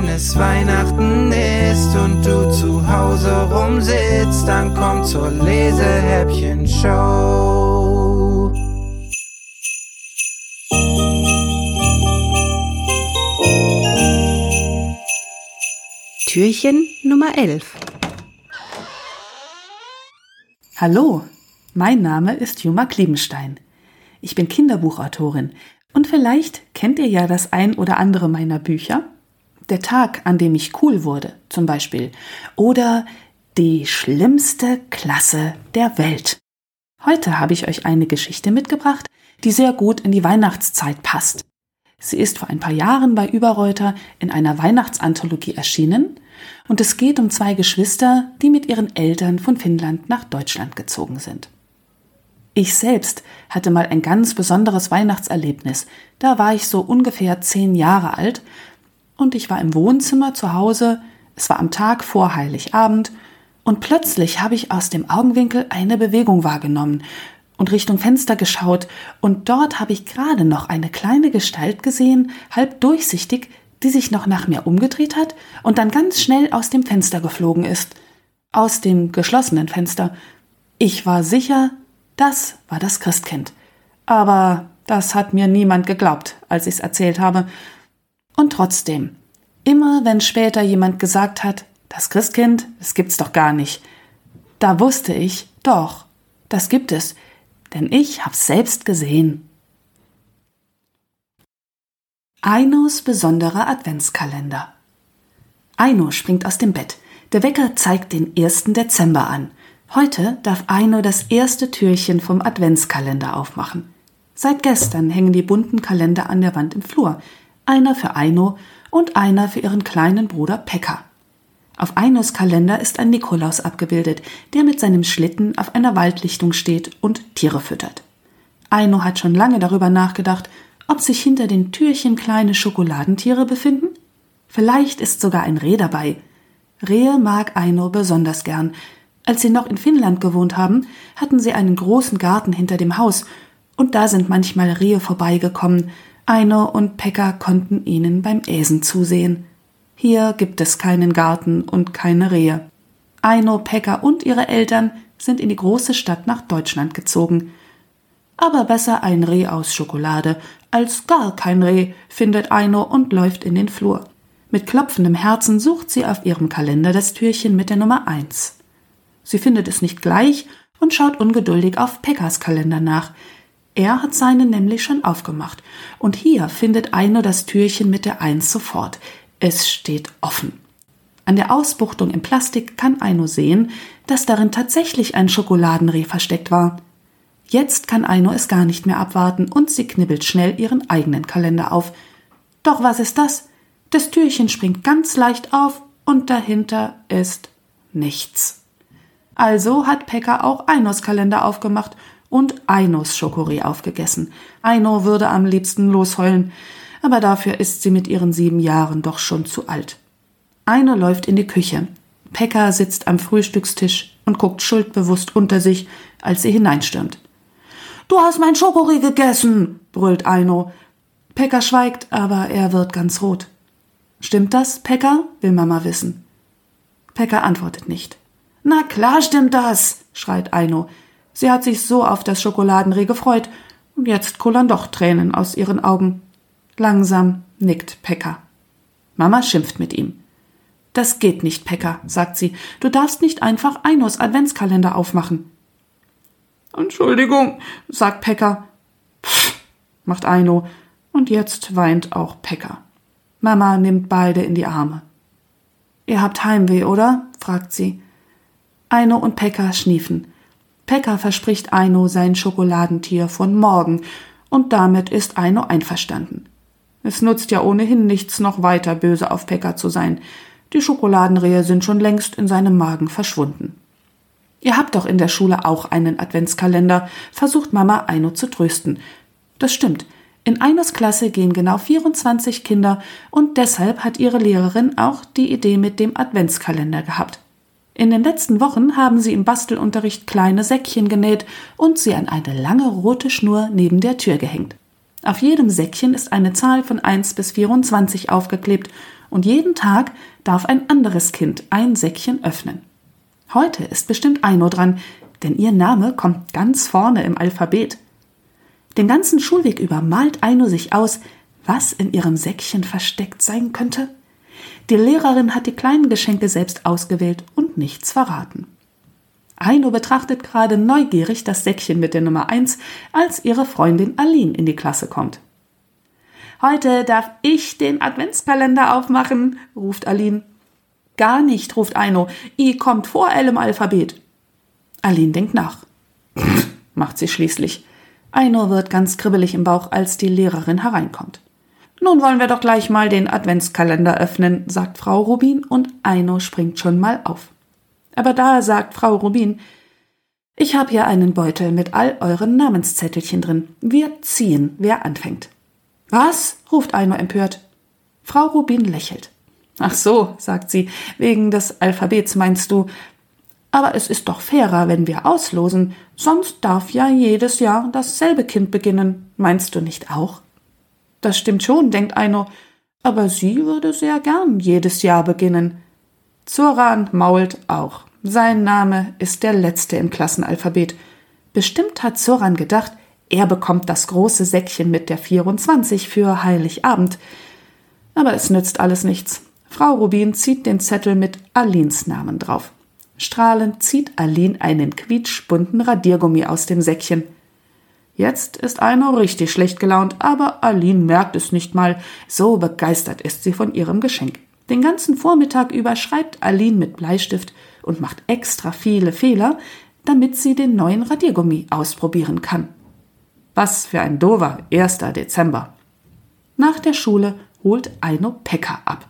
wenn es Weihnachten ist und du zu Hause rumsitzt, dann komm zur Lesehäppchen-Show. Türchen Nummer 11 Hallo, mein Name ist Juma Klebenstein. Ich bin Kinderbuchautorin und vielleicht kennt ihr ja das ein oder andere meiner Bücher. Der Tag, an dem ich cool wurde, zum Beispiel. Oder die schlimmste Klasse der Welt. Heute habe ich euch eine Geschichte mitgebracht, die sehr gut in die Weihnachtszeit passt. Sie ist vor ein paar Jahren bei Überreuter in einer Weihnachtsanthologie erschienen und es geht um zwei Geschwister, die mit ihren Eltern von Finnland nach Deutschland gezogen sind. Ich selbst hatte mal ein ganz besonderes Weihnachtserlebnis. Da war ich so ungefähr zehn Jahre alt und ich war im Wohnzimmer zu Hause. Es war am Tag vor Heiligabend und plötzlich habe ich aus dem Augenwinkel eine Bewegung wahrgenommen und Richtung Fenster geschaut und dort habe ich gerade noch eine kleine Gestalt gesehen, halb durchsichtig, die sich noch nach mir umgedreht hat und dann ganz schnell aus dem Fenster geflogen ist. Aus dem geschlossenen Fenster. Ich war sicher, das war das Christkind. Aber das hat mir niemand geglaubt, als ich's erzählt habe. Und trotzdem, immer wenn später jemand gesagt hat, das Christkind, das gibt's doch gar nicht, da wusste ich, doch, das gibt es, denn ich hab's selbst gesehen. Ainos besonderer Adventskalender. Aino springt aus dem Bett. Der Wecker zeigt den 1. Dezember an. Heute darf Aino das erste Türchen vom Adventskalender aufmachen. Seit gestern hängen die bunten Kalender an der Wand im Flur. Einer für Aino und einer für ihren kleinen Bruder Pekka. Auf Ainos Kalender ist ein Nikolaus abgebildet, der mit seinem Schlitten auf einer Waldlichtung steht und Tiere füttert. Aino hat schon lange darüber nachgedacht, ob sich hinter den Türchen kleine Schokoladentiere befinden. Vielleicht ist sogar ein Reh dabei. Rehe mag Aino besonders gern, als sie noch in Finnland gewohnt haben, hatten sie einen großen Garten hinter dem Haus, und da sind manchmal Rehe vorbeigekommen. Eino und Pekka konnten ihnen beim Äsen zusehen. Hier gibt es keinen Garten und keine Rehe. Eino, Pekka und ihre Eltern sind in die große Stadt nach Deutschland gezogen. Aber besser ein Reh aus Schokolade als gar kein Reh, findet Eino und läuft in den Flur. Mit klopfendem Herzen sucht sie auf ihrem Kalender das Türchen mit der Nummer eins. Sie findet es nicht gleich und schaut ungeduldig auf Pekkas Kalender nach. Er hat seinen nämlich schon aufgemacht. Und hier findet Eino das Türchen mit der Eins sofort. Es steht offen. An der Ausbuchtung im Plastik kann Eino sehen, dass darin tatsächlich ein Schokoladenreh versteckt war. Jetzt kann Eino es gar nicht mehr abwarten und sie knibbelt schnell ihren eigenen Kalender auf. Doch was ist das? Das Türchen springt ganz leicht auf und dahinter ist nichts. Also hat Pekka auch Einos Kalender aufgemacht und Einos Schokori aufgegessen. Eino würde am liebsten losheulen, aber dafür ist sie mit ihren sieben Jahren doch schon zu alt. Eino läuft in die Küche. Pekka sitzt am Frühstückstisch und guckt schuldbewusst unter sich, als sie hineinstürmt. Du hast mein Schokori gegessen, brüllt Eino. Pekka schweigt, aber er wird ganz rot. Stimmt das, Pekka? will Mama wissen. Pekka antwortet nicht. Na klar stimmt das, schreit Eino. Sie hat sich so auf das Schokoladenreh gefreut, und jetzt kullern doch Tränen aus ihren Augen. Langsam nickt Pekka. Mama schimpft mit ihm. Das geht nicht, Pekka, sagt sie. Du darfst nicht einfach Einos Adventskalender aufmachen. Entschuldigung, sagt Pekka. Pff, macht Eino. Und jetzt weint auch Pekka. Mama nimmt beide in die Arme. Ihr habt Heimweh, oder? fragt sie. Eino und Pekka schniefen. Pekka verspricht Eino sein Schokoladentier von morgen, und damit ist Eino einverstanden. Es nutzt ja ohnehin nichts, noch weiter böse auf Pekka zu sein. Die Schokoladenrehe sind schon längst in seinem Magen verschwunden. Ihr habt doch in der Schule auch einen Adventskalender, versucht Mama Eino zu trösten. Das stimmt. In Einos Klasse gehen genau 24 Kinder und deshalb hat ihre Lehrerin auch die Idee mit dem Adventskalender gehabt. In den letzten Wochen haben sie im Bastelunterricht kleine Säckchen genäht und sie an eine lange rote Schnur neben der Tür gehängt. Auf jedem Säckchen ist eine Zahl von 1 bis 24 aufgeklebt Und jeden Tag darf ein anderes Kind ein Säckchen öffnen. Heute ist bestimmt Eino dran, denn ihr Name kommt ganz vorne im Alphabet. Den ganzen Schulweg über malt Eino sich aus, was in ihrem Säckchen versteckt sein könnte. Die Lehrerin hat die kleinen Geschenke selbst ausgewählt und nichts verraten. Aino betrachtet gerade neugierig das Säckchen mit der Nummer 1, als ihre Freundin Aline in die Klasse kommt. Heute darf ich den Adventskalender aufmachen, ruft Aline. Gar nicht, ruft Aino. I kommt vor L im Alphabet. Aline denkt nach. macht sie schließlich. Aino wird ganz kribbelig im Bauch, als die Lehrerin hereinkommt. Nun wollen wir doch gleich mal den Adventskalender öffnen, sagt Frau Rubin und Aino springt schon mal auf. Aber da sagt Frau Rubin, ich habe hier einen Beutel mit all euren Namenszettelchen drin. Wir ziehen, wer anfängt. Was? ruft Aino empört. Frau Rubin lächelt. Ach so, sagt sie, wegen des Alphabets meinst du. Aber es ist doch fairer, wenn wir auslosen, sonst darf ja jedes Jahr dasselbe Kind beginnen. Meinst du nicht auch? Das stimmt schon, denkt Aino, aber sie würde sehr gern jedes Jahr beginnen. Zoran mault auch. Sein Name ist der letzte im Klassenalphabet. Bestimmt hat Zoran gedacht, er bekommt das große Säckchen mit der 24 für Heiligabend. Aber es nützt alles nichts. Frau Rubin zieht den Zettel mit Alins Namen drauf. Strahlend zieht Aline einen quietschbunten Radiergummi aus dem Säckchen. Jetzt ist Aino richtig schlecht gelaunt, aber Aline merkt es nicht mal, so begeistert ist sie von ihrem Geschenk. Den ganzen Vormittag über schreibt Aline mit Bleistift und macht extra viele Fehler, damit sie den neuen Radiergummi ausprobieren kann. Was für ein dover 1. Dezember. Nach der Schule holt Aino Pekka ab.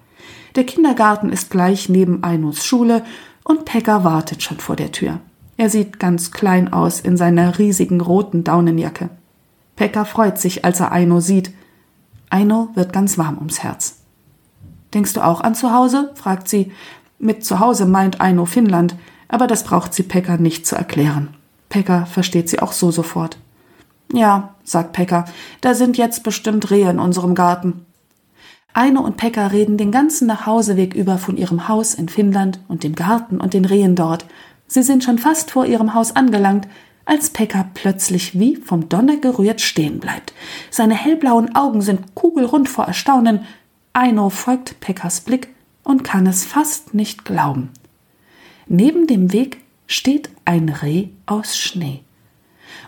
Der Kindergarten ist gleich neben Ainos Schule und Pekka wartet schon vor der Tür. Er sieht ganz klein aus in seiner riesigen roten Daunenjacke. Pekka freut sich, als er Aino sieht. Aino wird ganz warm ums Herz. Denkst du auch an zu Hause? fragt sie. Mit zu Hause meint Aino Finnland, aber das braucht sie Pekka nicht zu erklären. Pekka versteht sie auch so sofort. Ja, sagt Pekka, da sind jetzt bestimmt Rehe in unserem Garten. Aino und Pekka reden den ganzen Nachhauseweg über von ihrem Haus in Finnland und dem Garten und den Rehen dort. Sie sind schon fast vor ihrem Haus angelangt, als Pekka plötzlich wie vom Donner gerührt stehen bleibt. Seine hellblauen Augen sind kugelrund vor Erstaunen. Aino folgt Pekkas Blick und kann es fast nicht glauben. Neben dem Weg steht ein Reh aus Schnee.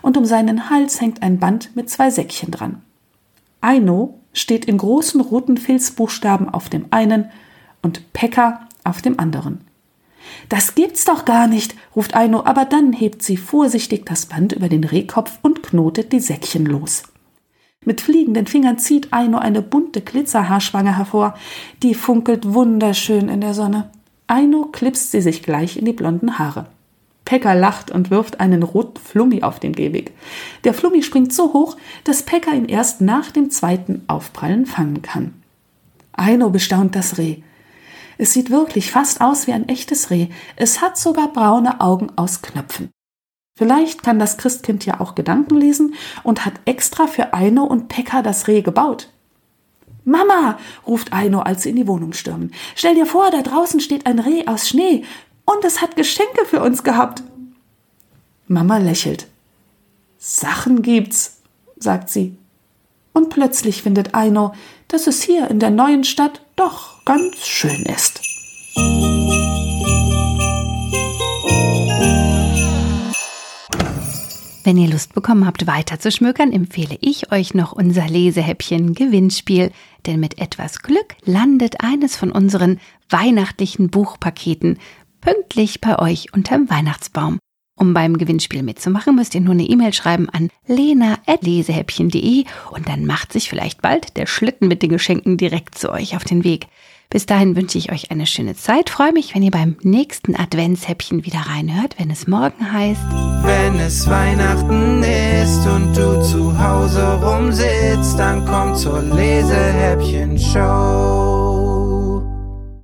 Und um seinen Hals hängt ein Band mit zwei Säckchen dran. Aino steht in großen roten Filzbuchstaben auf dem einen und Pekka auf dem anderen. Das gibt's doch gar nicht, ruft Aino, aber dann hebt sie vorsichtig das Band über den Rehkopf und knotet die Säckchen los. Mit fliegenden Fingern zieht Aino eine bunte Glitzerhaarschwange hervor, die funkelt wunderschön in der Sonne. Aino klipst sie sich gleich in die blonden Haare. Pekka lacht und wirft einen roten Flummi auf den Gehweg. Der Flummi springt so hoch, dass Pekka ihn erst nach dem zweiten Aufprallen fangen kann. Aino bestaunt das Reh. Es sieht wirklich fast aus wie ein echtes Reh. Es hat sogar braune Augen aus Knöpfen. Vielleicht kann das Christkind ja auch Gedanken lesen und hat extra für Aino und Pekka das Reh gebaut. Mama, ruft Aino, als sie in die Wohnung stürmen. Stell dir vor, da draußen steht ein Reh aus Schnee und es hat Geschenke für uns gehabt. Mama lächelt. Sachen gibt's, sagt sie. Und plötzlich findet Aino, dass es hier in der neuen Stadt doch ganz schön ist. Wenn ihr Lust bekommen habt, weiter zu schmökern, empfehle ich euch noch unser Lesehäppchen Gewinnspiel, denn mit etwas Glück landet eines von unseren weihnachtlichen Buchpaketen pünktlich bei euch unterm Weihnachtsbaum. Um beim Gewinnspiel mitzumachen, müsst ihr nur eine E-Mail schreiben an lena.lesehäppchen.de und dann macht sich vielleicht bald der Schlitten mit den Geschenken direkt zu euch auf den Weg. Bis dahin wünsche ich euch eine schöne Zeit. Freue mich, wenn ihr beim nächsten Adventshäppchen wieder reinhört, wenn es morgen heißt. Wenn es Weihnachten ist und du zu Hause rumsitzt, dann komm zur Lesehäppchen-Show.